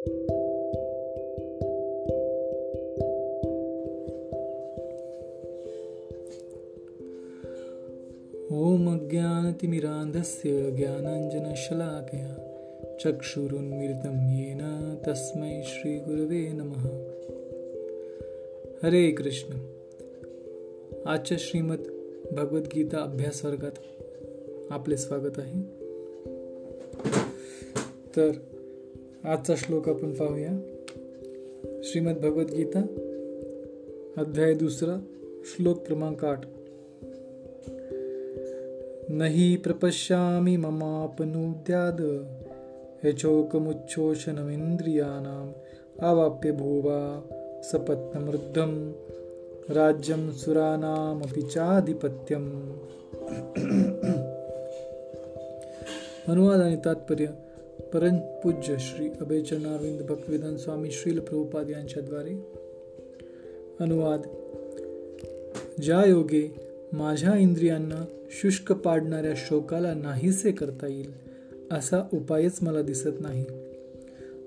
ॐ अज्ञानतिमिरान्धस्य ज्ञानाञ्जनशलाकया चक्षुरुन्मिलितं येन तस्मै श्रीगुरवे नमः। हरे कृष्ण। आजच्या श्रीमद भगवद्गीता अभ्यास वर्गात आपले स्वागत आहे। तर आजचा श्लोक आपण पाहूया. श्रीमद भगवद्गीता अध्याय दुसरा श्लोक क्रमांक आठ. नहि प्रपश्यामी ममापनुद्याद यचोकमुच्छोषणमिन्द्रियाणाम् अवाप्य भूवा सपत्नमृद्धम राज्यं सुरानामपि चाधिपत्यम्। अनुवाद आणि तात्पर्य परमपूज्य श्री अभयचरणारविंद भक्तविधान स्वामी श्रील प्रभुपाद यांच्याद्वारे अनुवाद. ज्या योगे माझ्या इंद्रियांना शुष्क पाडणाऱ्या शोकाला नाहीसे करता येईल असा उपायच मला दिसत नाही.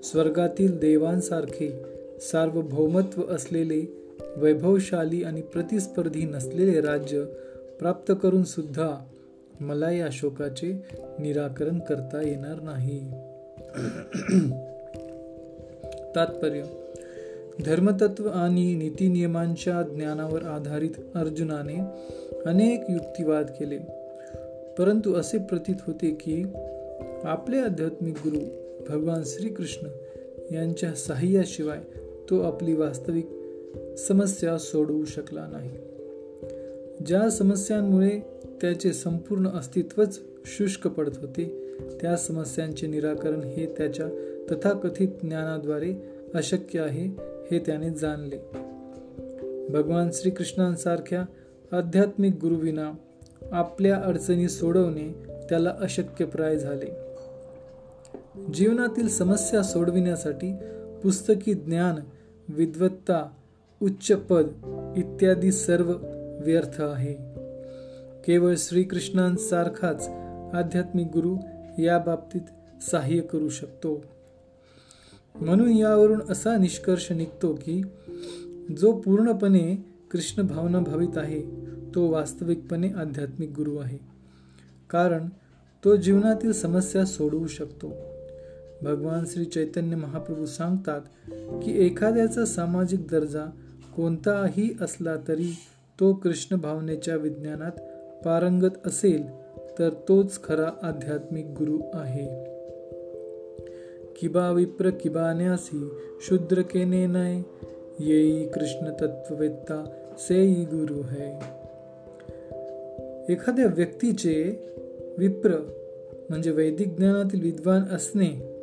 स्वर्गातील देवांसारखे सार्वभौमत्व असलेले वैभवशाली आणि प्रतिस्पर्धी नसलेले राज्य प्राप्त करून सुद्धा मला या शोकाचे निराकरण करता येणार नाही. तात्पर्य धर्मतत्व आणि नीतिनियमांच्या ज्ञानावर आधारित अर्जुनाने अनेक युक्तिवाद केले. परंतु असे प्रतीत होते की आपले आध्यात्मिक गुरु भगवान श्रीकृष्ण यांच्या सहाय्याशिवाय तो आपली वास्तविक समस्या सोडवू शकला नाही. ज्या समस्यांमुळे त्याचे संपूर्ण अस्तित्वच शुष्क पडत होते. त्या समस्यांचे निराकरण हे त्याच्या तथाकथित ज्ञानाद्वारे अशक्य आहे हे त्याने जाणले. भगवान श्रीकृष्णांसारख्या आध्यात्मिक गुरुविना आपल्या अडचणी सोडवणे त्याला अशक्यप्राय झाले. जीवनातील समस्या सोडविण्यासाठी पुस्तकी ज्ञान विद्वत्ता उच्च पद इत्यादी सर्व व्यर्थ आहे. केवळ श्रीकृष्णांसारखाच आध्यात्मिक गुरु या बाबतीत सहाय्य करू शकतो. म्हणून यावरून असा निष्कर्ष निघतो की जो पूर्णपणे कृष्ण भावना भावित आहे तो वास्तविकपणे आध्यात्मिक गुरु आहे. कारण तो जीवनातील समस्या सोडवू शकतो. भगवान श्री चैतन्य महाप्रभू सांगतात की एखाद्याचा सामाजिक दर्जा कोणताही असला तरी तो कृष्ण भावनेच्या विज्ञानात पारंगत असेल तर तोच खरा आध्यात्मिक गुरु आहे. किबा विप्र किबान्यासी शूद्र केने नय येई कृष्ण तत्ववेत्ता सेई गुरु है. एखाद्या व्यक्तीचे विप्र म्हणजे वैदिक ज्ञानातील विद्वान असणे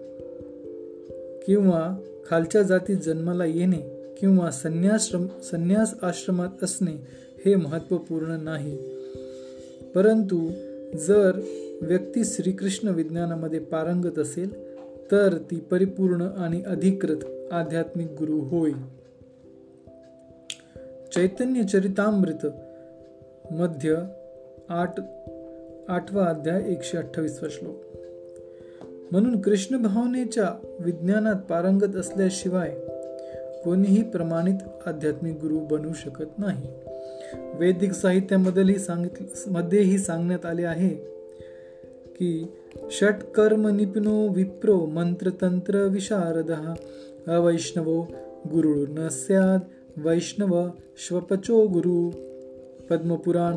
किंवा खालच्या जातीत जन्माला येणे किंवा संन्याश्रम संन्यास आश्रमात असणे हे महत्त्वपूर्ण नाही. परंतु जर व्यक्ती श्रीकृष्ण विज्ञानामध्ये पारंगत असेल तर ती परिपूर्ण आणि अधिकृत आध्यात्मिक गुरु होय. चैतन्य चरितामृत मध्य आठ आठवा अध्याय एकशे अठ्ठावीसवा श्लोक. म्हणून कृष्ण भावनेच्या विज्ञानात पारंगत असल्याशिवाय कोणीही प्रमाणित आध्यात्मिक गुरु बनू शकत नाही. वैदिक साहित्यामध्येही सांगित मध्येही सांगण्यात आले आहे की षटकर्म निपुणो विप्रो मंत्रतंत्र विशारद। अवैष्णवो गुरु न स्याद वैष्णव श्वपचो गुरु। पद्मपुराण।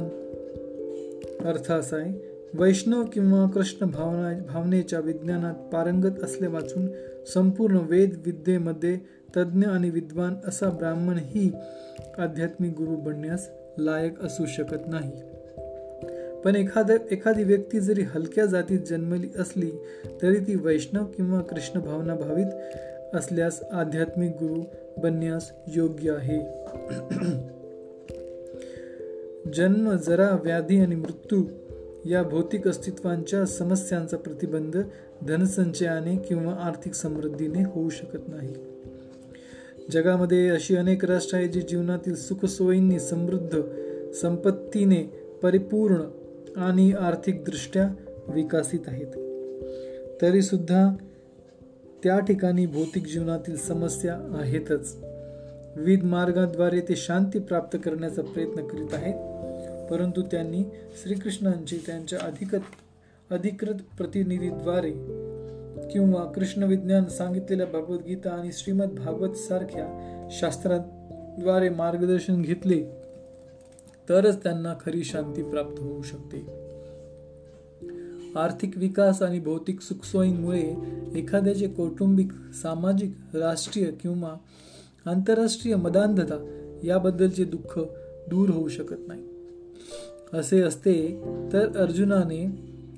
अर्थ असा आहे वैष्णव किंवा कृष्ण भावना भावनेच्या विज्ञानात पारंगत असले वाचून संपूर्ण वेद विद्येमध्ये तज्ज्ञ आणि विद्वान असा ब्राह्मण ही आध्यात्मिक गुरु बनण्यास लायक असू शकत नाही. पण एखाद्या एखादी व्यक्ती जरी हलक्या जातीत जन्मली असली तरी ती वैष्णव किंवा कृष्ण भावना भावित असल्यास आध्यात्मिक गुरु बनण्यास योग्य आहे. जन्म जरा व्याधी आणि मृत्यू या भौतिक अस्तित्वांच्या समस्यांचा प्रतिबंध धनसंचयाने किंवा आर्थिक समृद्धीने होऊ शकत नाही. जगामध्ये अशी अनेक राष्ट्र आहेत जी जीवनातील सुखसोयींनी समृद्ध संपत्तीने परिपूर्ण आणि आर्थिकदृष्ट्या विकसित आहेत. तरीसुद्धा त्या ठिकाणी भौतिक जीवनातील समस्या आहेतच. विविध मार्गाद्वारे ते शांती प्राप्त करण्याचा प्रयत्न करीत आहेत. परंतु त्यांनी श्रीकृष्णांची त्यांच्या अधिकत अधिकृत प्रतिनिधीद्वारे किंवा कृष्ण विज्ञान सांगितलेल्या भगवद्गीता आणि श्रीमद भागवत सारख्या शास्त्राद्वारे मार्गदर्शन घेतले तरच त्यांना खरी शांती प्राप्त होऊ शकते. आर्थिक विकास आणि भौतिक सुखसोयींमुळे एखाद्याचे कौटुंबिक सामाजिक राष्ट्रीय किंवा आंतरराष्ट्रीय मदांधता याबद्दलचे दुःख दूर होऊ शकत नाही. असे असते तर अर्जुनाने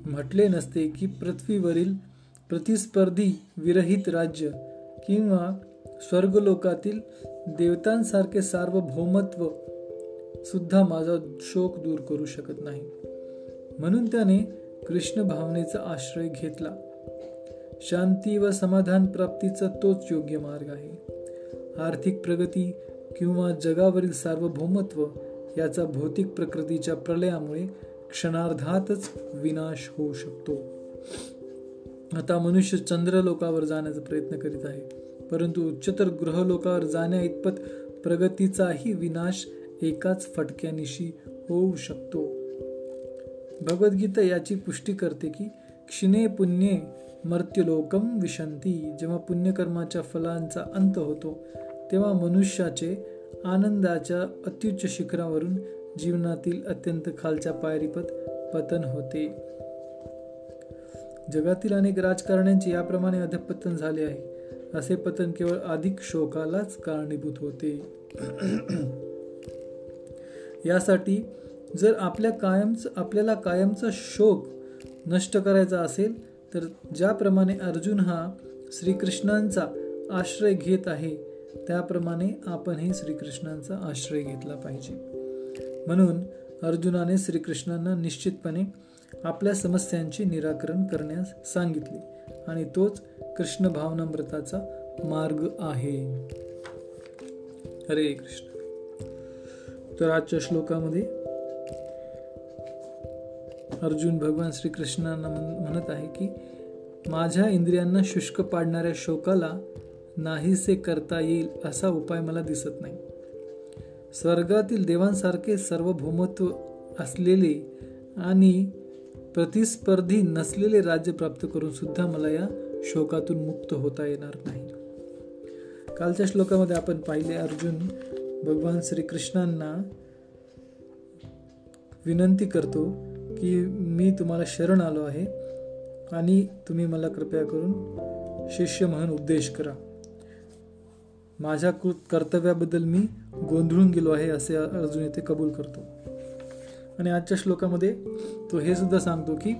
म्हटले नसते की पृथ्वीवरील प्रतिस्पर्धी विरहित राज्य किंवा स्वर्गलोकातील देवतांसारखे सार्वभौमत्व सुद्धा माझा शोक दूर करू शकत नाही. म्हणून त्याने कृष्ण भावनेचा आश्रय घेतला. शांती व समाधान प्राप्तीचा तोच योग्य मार्ग आहे. आर्थिक प्रगती किंवा जगावरील सार्वभौमत्व याचा भौतिक प्रकृतीच्या प्रलयामुळे क्षणार्धातच विनाश होऊ शकतो. आता मनुष्य चंद्रलोकावर जाण्याचा प्रयत्न करीत आहे. परंतु उच्चतर ग्रहलोकावर जाण्या इतपत प्रगतीचाही विनाश एकाच फटक्यानिशी होऊ शकतो. भगवद्गीता याची पुष्टी करते की क्षिणे पुण्ये मर्त्यलोकम विशंती जेव्हा पुण्यकर्माच्या फलांचा अंत होतो तेव्हा मनुष्याचे आनंदाच्या अत्युच्च शिखरावरून जीवनातील अत्यंत खालच्या पायरीपत पतन होते. जगातील अनेक राजकारण्यांचे याप्रमाणे अधपतन झाले आहे. असे पतन केवळ अधिक शोकालाच कारणीभूत होते. यासाठी जर आपल्या कायमच आपल्याला कायमचा शोक नष्ट करायचा असेल तर ज्याप्रमाणे अर्जुन हा श्रीकृष्णांचा आश्रय घेत आहे त्याप्रमाणे आपणही श्रीकृष्णांचा आश्रय घेतला पाहिजे. म्हणून अर्जुनाने श्रीकृष्णांना निश्चितपणे आपल्या समस्यांचे निराकरण करण्यास सांगितले आणि तोच कृष्ण भावनामृताचा मार्ग आहे. हरे कृष्ण. तर आजच्या श्लोकामध्ये अर्जुन भगवान श्रीकृष्णांना म्हणत आहे की माझ्या इंद्रियांना शुष्क पाडणाऱ्या शोकाला नाहीसे करता येईल असा उपाय मला दिसत नाही. स्वर्गातील देवांसारखे सर्वभौमत्व असलेले आणि प्रतिस्पर्धी नसलेले राज्य प्राप्त करून सुद्धा मला या शोकातून मुक्त होता येणार नाही. कालच्या श्लोकामध्ये आपण पाहिले अर्जुन भगवान श्रीकृष्णांना विनंती करतो की मी तुम्हाला शरण आलो आहे आणि तुम्ही मला कृपया करून शिष्य म्हणून उपदेश करा. माझ्या कर्तव्याबद्दल मी गोंधळून गेलो आहे असे अर्जुन येथे कबूल करतो. आणि आजच्या श्लोकामध्ये तो हे सुद्धा सांगतो की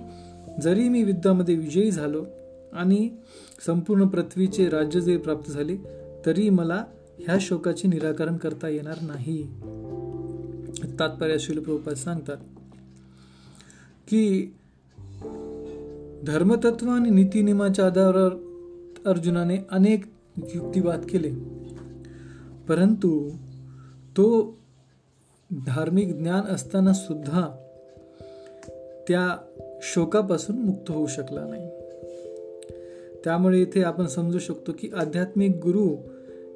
जरी मी युद्धामध्ये विजयी झालो आणि संपूर्ण पृथ्वीचे राज्य जरी प्राप्त झाले तरी मला ह्या शोकाचे निराकरण करता येणार नाही. तात्पर्य शिलप्रभुपाद सांगतात की धर्मतत्व आणि नीतिनियमाच्या आधारावर अर्जुनाने अनेक युक्तिवाद केले परंतु तो धार्मिक ज्ञान असताना सुद्धा त्या शोकापासून मुक्त होऊ शकला नाही. त्यामुळे इथे आपण समजू शकतो की आध्यात्मिक गुरु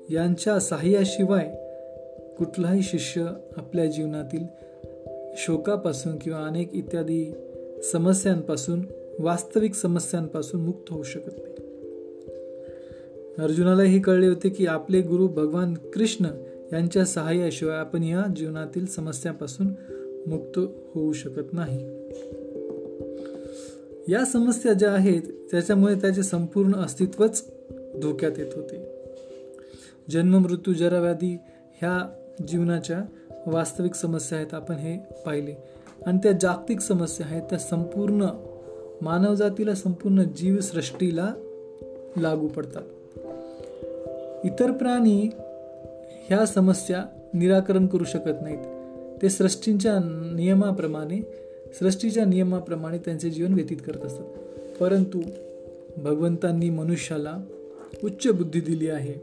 यांच्या सहाय्याशिवाय कुठलाही शिष्य आपल्या जीवनातील शोकापासून किंवा अनेक इत्यादी समस्यांपासून वास्तविक समस्यांपासून मुक्त होऊ शकत नाही. अर्जुनालाही कळले होते की आपले गुरु भगवान कृष्ण यांच्या सहाय्याशिवाय आपण या जीवनातील समस्यांपासून मुक्त होऊ शकत नाही. या समस्या ज्या आहेत त्याच्यामुळे त्याचे संपूर्ण अस्तित्वच धोक्यात येत होते. जन्म मृत्यू जराव्याधी ह्या जीवनाच्या वास्तविक समस्या आहेत आपण हे पाहिले. आणि त्या जागतिक समस्या आहेत त्या संपूर्ण मानवजातीला संपूर्ण जीवसृष्टीला लागू पडतात. इतर प्राणी ह्या समस्या निराकरण करू शकत नाहीत. ते सृष्टींच्या नियमाप्रमाणे सृष्टीच्या नियमाप्रमाणे त्यांचे जीवन व्यतीत करत असतात. परंतु भगवंतांनी मनुष्याला उच्च बुद्धी दिली आहे.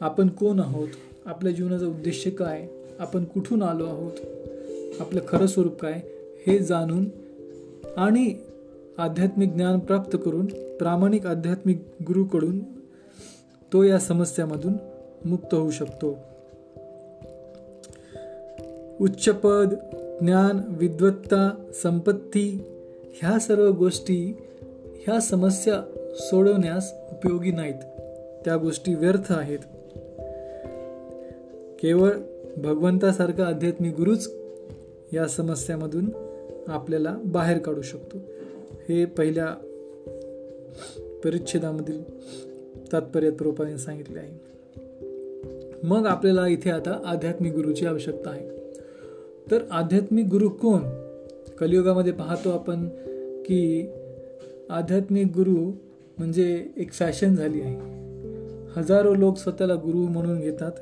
आपण कोण आहोत? आपल्या जीवनाचा उद्देश काय? आपण कुठून आलो आहोत? आपलं खरं स्वरूप काय? हे जाणून आणि आध्यात्मिक ज्ञान प्राप्त करून प्रामाणिक आध्यात्मिक गुरुकडून तो या समस्यामधून मुक्त होऊ शकतो. उच्च पद ज्ञान विद्वत्ता संपत्ती ह्या सर्व गोष्टी ह्या समस्या सोडवण्यास उपयोगी नाहीत. त्या गोष्टी व्यर्थ आहेत. केवळ भगवंतासारखा आध्यात्मिक गुरुच या समस्यामधून आपल्याला बाहेर काढू शकतो. हे पहिल्या परिच्छेदामधील तात्पर्यात रूपाने सांगितले आहे. मग आपल्याला इथे आता आध्यात्मिक गुरुची आवश्यकता आहे. तर आध्यात्मिक गुरु कोण? कलियुगामध्ये पाहतो आपण की आध्यात्मिक गुरु म्हणजे एक फॅशन झाली आहे. हजारो लोक स्वतःला गुरु म्हणून घेतात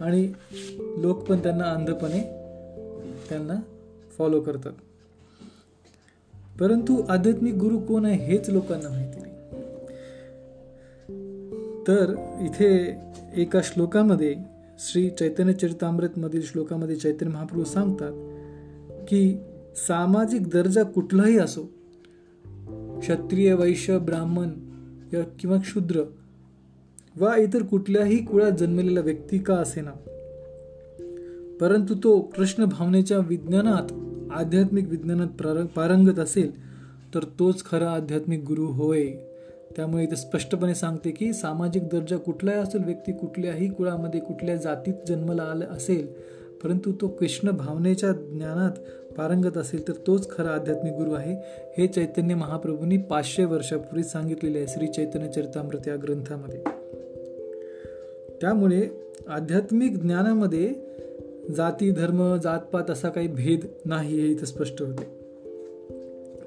आणि लोक पण त्यांना अंधपणे त्यांना फॉलो करतात. परंतु आध्यात्मिक गुरु कोण आहे हेच लोकांना माहिती नाही. तर इथे एका श्लोकामध्ये श्री चैतन्य चरितामृतमधील श्लोकामध्ये चैतन्य महाप्रभू सांगतात की सामाजिक दर्जा कुठलाही असो क्षत्रिय वैश्य ब्राह्मण किंवा क्षुद्र वा इतर कुठल्याही कुळात जन्मलेला व्यक्ती का असेना. परंतु तो कृष्ण भावनेच्या विज्ञानात आध्यात्मिक विज्ञानात पारंगत असेल तर तोच खरा आध्यात्मिक गुरु होय. त्यामुळे इथे स्पष्टपणे सांगते की सामाजिक दर्जा कुठलाही असेल व्यक्ती कुठल्याही कुळामध्ये कुठल्या जातीत जन्मला आला असेल परंतु तो कृष्ण भावनेच्या ज्ञानात पारंगत असेल तर तोच खरा आध्यात्मिक गुरु आहे. हे चैतन्य महाप्रभूंनी पाचशे वर्षापूर्वी सांगितलेले आहे श्री चैतन्य चरितामृत या ग्रंथामध्ये. त्यामुळे आध्यात्मिक ज्ञानामध्ये जाती धर्म जातपात असा काही भेद नाही हे इथं स्पष्ट होते.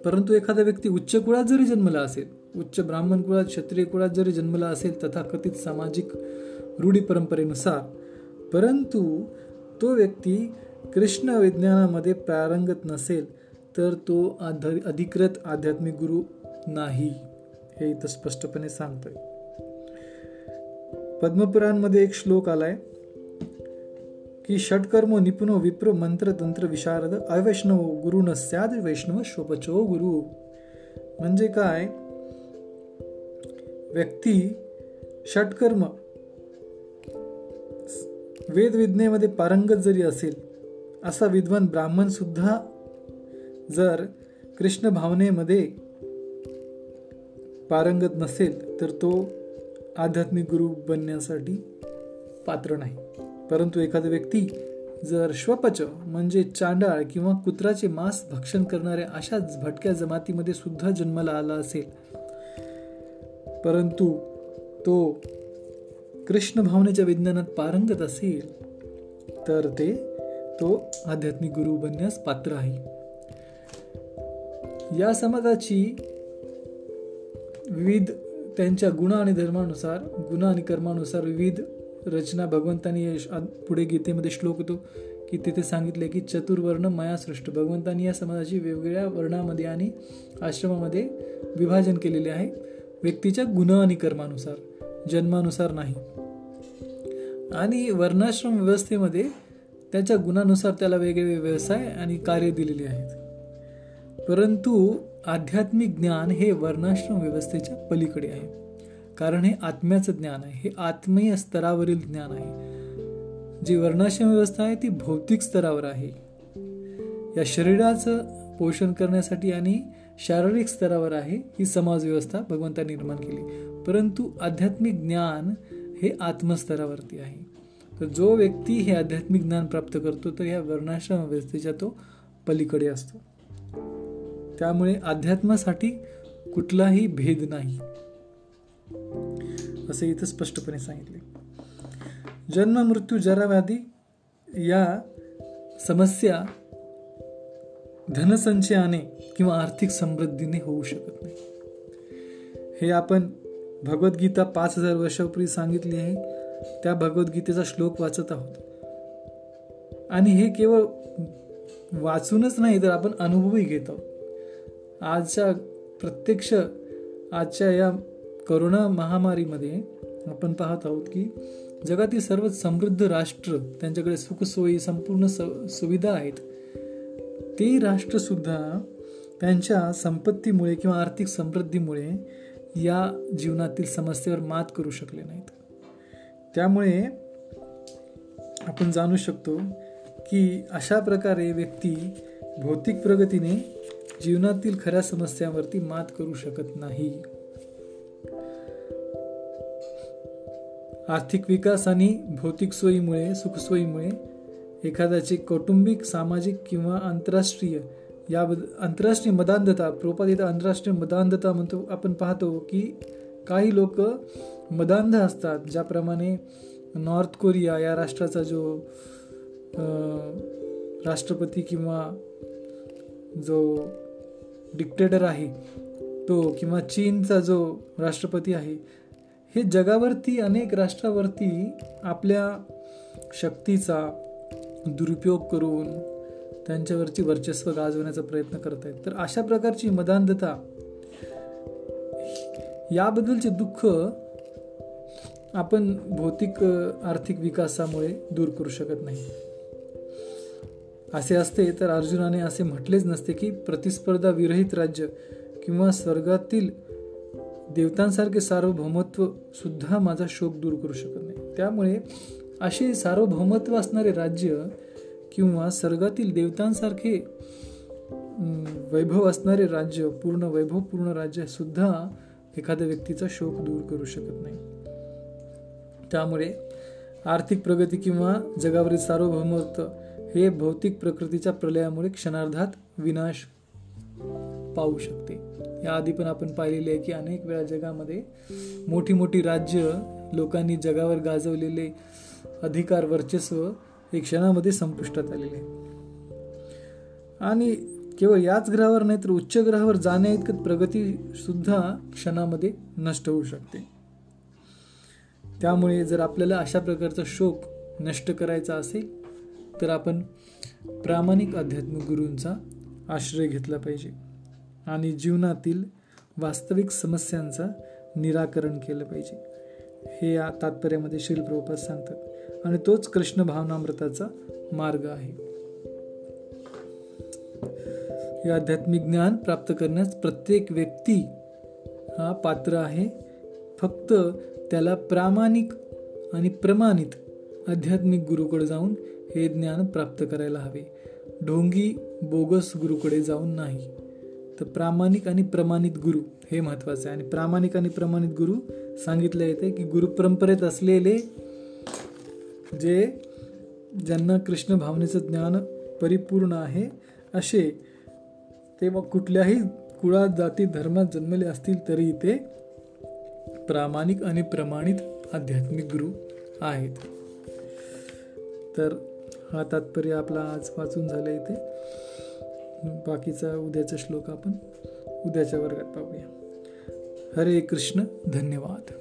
परंतु एखादा व्यक्ती उच्च कुळात जरी जन्मला असेल उच्च ब्राह्मण कुळात क्षत्रिय कुळात जरी जन्मला असेल तथाकथित सामाजिक रूढी परंपरेनुसार परंतु तो व्यक्ती कृष्ण विज्ञानामध्ये प्रारंगत नसेल तर तो अधिकृत आध्यात्मिक गुरु नाही हे इथं स्पष्टपणे सांगतोय. पद्मपुराणमध्ये एक श्लोक आलाय की षटकर्म निपुणो विप्र मंत्र तंत्र विशारद अवैष्णव गुरु नस्याद वैष्णव शोपचो गुरु. म्हणजे काय? व्यक्ती षटकर्म वेदविज्ञेमध्ये पारंगत जरी असेल असा विद्वान ब्राह्मण सुद्धा जर कृष्ण भावनेमध्ये पारंगत नसेल तर तो आध्यात्मिक गुरु बनण्यासाठी पात्र नाही. परंतु एखादा व्यक्ती जर श्वपच म्हणजे चांडाळ किंवा कुत्राचे मांस भक्षण करणाऱ्या अशाच भटक्या जमातीमध्ये सुद्धा जन्माला आला असेल परंतु तो कृष्ण भावनेच्या विज्ञानात पारंगत असेल तर ते तो आध्यात्मिक गुरु बनण्यास पात्र आहे. या समाजाची विविध त्यांच्या गुण आणि धर्मानुसार गुण आणि कर्मानुसार विविध रचना भगवंतानी पुढे गीतेमध्ये श्लोक होतो की तिथे सांगितले की चतुर्वर्ण माया सृष्ट भगवंतांनी या समाजाची वेगवेगळ्या वर्णामध्ये आणि आश्रमामध्ये विभाजन केलेले आहे. व्यक्तीच्या गुण आणि कर्मानुसार जन्मानुसार नाही. आणि वर्णाश्रम व्यवस्थेमध्ये त्याच्या गुणानुसार त्याला वेगवेगळे व्यवसाय आणि कार्य दिलेले आहेत. परंतु आध्यात्मिक ज्ञान हे वर्णाश्रम व्यवस्थेच्या पलीकडे आहे. कारण हे आत्म्याचं ज्ञान आहे. हे आत्मीय स्तरावरील ज्ञान आहे. जी वर्णाश्रम व्यवस्था आहे ती भौतिक स्तरावर आहे. या शरीराचं पोषण करण्यासाठी आणि शारीरिक स्तरावर आहे. ही समाजव्यवस्था भगवंतांनी निर्माण केली. परंतु आध्यात्मिक ज्ञान हे आत्मस्तरावरती आहे. तर जो व्यक्ती हे आध्यात्मिक ज्ञान प्राप्त करतो तर ह्या वर्णाश्रम व्यवस्थेच्या तो पलीकडे असतो. त्यामुळे अध्यात्मासाठी कुठलाही भेद नाही. असे इथं स्पष्टपणे सांगितले. जन्म मृत्यू जराव्याधी या समस्या धनसंचयाने किंवा आर्थिक समृद्धीने होऊ शकत नाही. हे आपण भगवद्गीता पाच हजार वर्षापूर्वी सांगितली आहे. त्या भगवद्गीतेचा श्लोक वाचत आहोत. आणि हे केवळ वाचूनच नाही तर आपण अनुभवही घेत आहोत. आजच्या प्रत्यक्ष आजच्या या करोना महामारीमध्ये आपण पाहत आहोत की जगातील सर्व समृद्ध राष्ट्र त्यांच्याकडे सुखसोयी संपूर्ण स सुविधा आहेत. ते राष्ट्रसुद्धा त्यांच्या संपत्तीमुळे किंवा आर्थिक समृद्धीमुळे या जीवनातील समस्येवर मात करू शकले नाहीत. त्यामुळे आपण जाणू शकतो की अशा प्रकारे व्यक्ती भौतिक प्रगतीने जीवनातील खऱ्या समस्यांवरती मात करू शकत नाही. आर्थिक विकास आणि भौतिक सोयीमुळे सुखसोयीमुळे एखाद्याचे कौटुंबिक सामाजिक किंवा आंतरराष्ट्रीय या आंतरराष्ट्रीय मदांधता प्रोपादित आंतरराष्ट्रीय मदांधता म्हणतो आपण पाहतो की काही लोक मदांध असतात ज्याप्रमाणे नॉर्थ कोरिया या राष्ट्राचा जो राष्ट्रपती किंवा जो डिक्टेटर आहे तो किंवा चीनचा जो राष्ट्रपती आहे हे जगावरती अनेक राष्ट्रावरती आपल्या शक्तीचा दुरुपयोग करून त्यांच्यावरची वर्चस्व गाजवण्याचा प्रयत्न करत आहेत तर अशा प्रकारची मदांधता याबद्दलचे दुःख आपण भौतिक आर्थिक विकासामुळे दूर करू शकत नाही. असे असते तर अर्जुनाने असे म्हटलेच नसते की प्रतिस्पर्धा विरहित राज्य किंवा स्वर्गातील देवतांसारखे सार्वभौमत्व सुद्धा माझा शोक दूर करू शकत नाही. त्यामुळे असे सार्वभौमत्व असणारे राज्य किंवा स्वर्गातील देवतांसारखे वैभव असणारे राज्य पूर्ण वैभवपूर्ण राज्य सुद्धा एखाद्या व्यक्तीचा शोक दूर करू शकत नाही. त्यामुळे आर्थिक प्रगती किंवा जगावरील सार्वभौमत्व हे भौतिक प्रकृतीच्या प्रलयामुळे क्षणार्धात विनाश पाहू शकते. याआधी पण आपण पाहिलेले आहे की अनेक वेळा जगामध्ये मोठी मोठी राज्य लोकांनी जगावर गाजवलेले अधिकार वर्चस्व हे क्षणामध्ये संपुष्टात आलेले आणि केवळ याच ग्रहावर नाही तर उच्च ग्रहावर जाण्या इतकं प्रगती सुद्धा क्षणामध्ये नष्ट होऊ शकते. त्यामुळे जर आपल्याला अशा प्रकारचा शोक नष्ट करायचा असेल तर आपण प्रामाणिक आध्यात्मिक गुरूंचा आश्रय घेतला पाहिजे आणि जीवनातील वास्तविक समस्यांचा निराकरण केलं पाहिजे. हे या तात्पर्यामध्ये श्रील प्रभुपाद सांगतात. आणि तोच कृष्ण भावनामृताचा मार्ग आहे. हे आध्यात्मिक ज्ञान प्राप्त करण्यास प्रत्येक व्यक्ती हा पात्र आहे. फक्त त्याला प्रामाणिक आणि प्रमाणित आध्यात्मिक गुरुकडे जाऊन हे ज्ञान प्राप्त करायला हवे. ढोंगी बोगस गुरुकडे जाऊन नाही. तर प्रामाणिक आणि प्रमाणित गुरु हे महत्त्वाचं आहे. आणि प्रामाणिक आणि प्रमाणित गुरु सांगितलं येते की गुरु परंपरेत असलेले जे ज्यांना कृष्ण भावनेचं ज्ञान परिपूर्ण आहे असे ते मग कुठल्याही कुळात जाती धर्मात जन्मले असतील तरी ते प्रामाणिक आणि प्रमाणित आध्यात्मिक गुरु आहेत. तर हा तात्पर्य आपला आज वाचून झाला इथे. बाकीचा उद्याचा श्लोक आपण उद्याच्या वर्गात पाहूया. हरे कृष्ण धन्यवाद.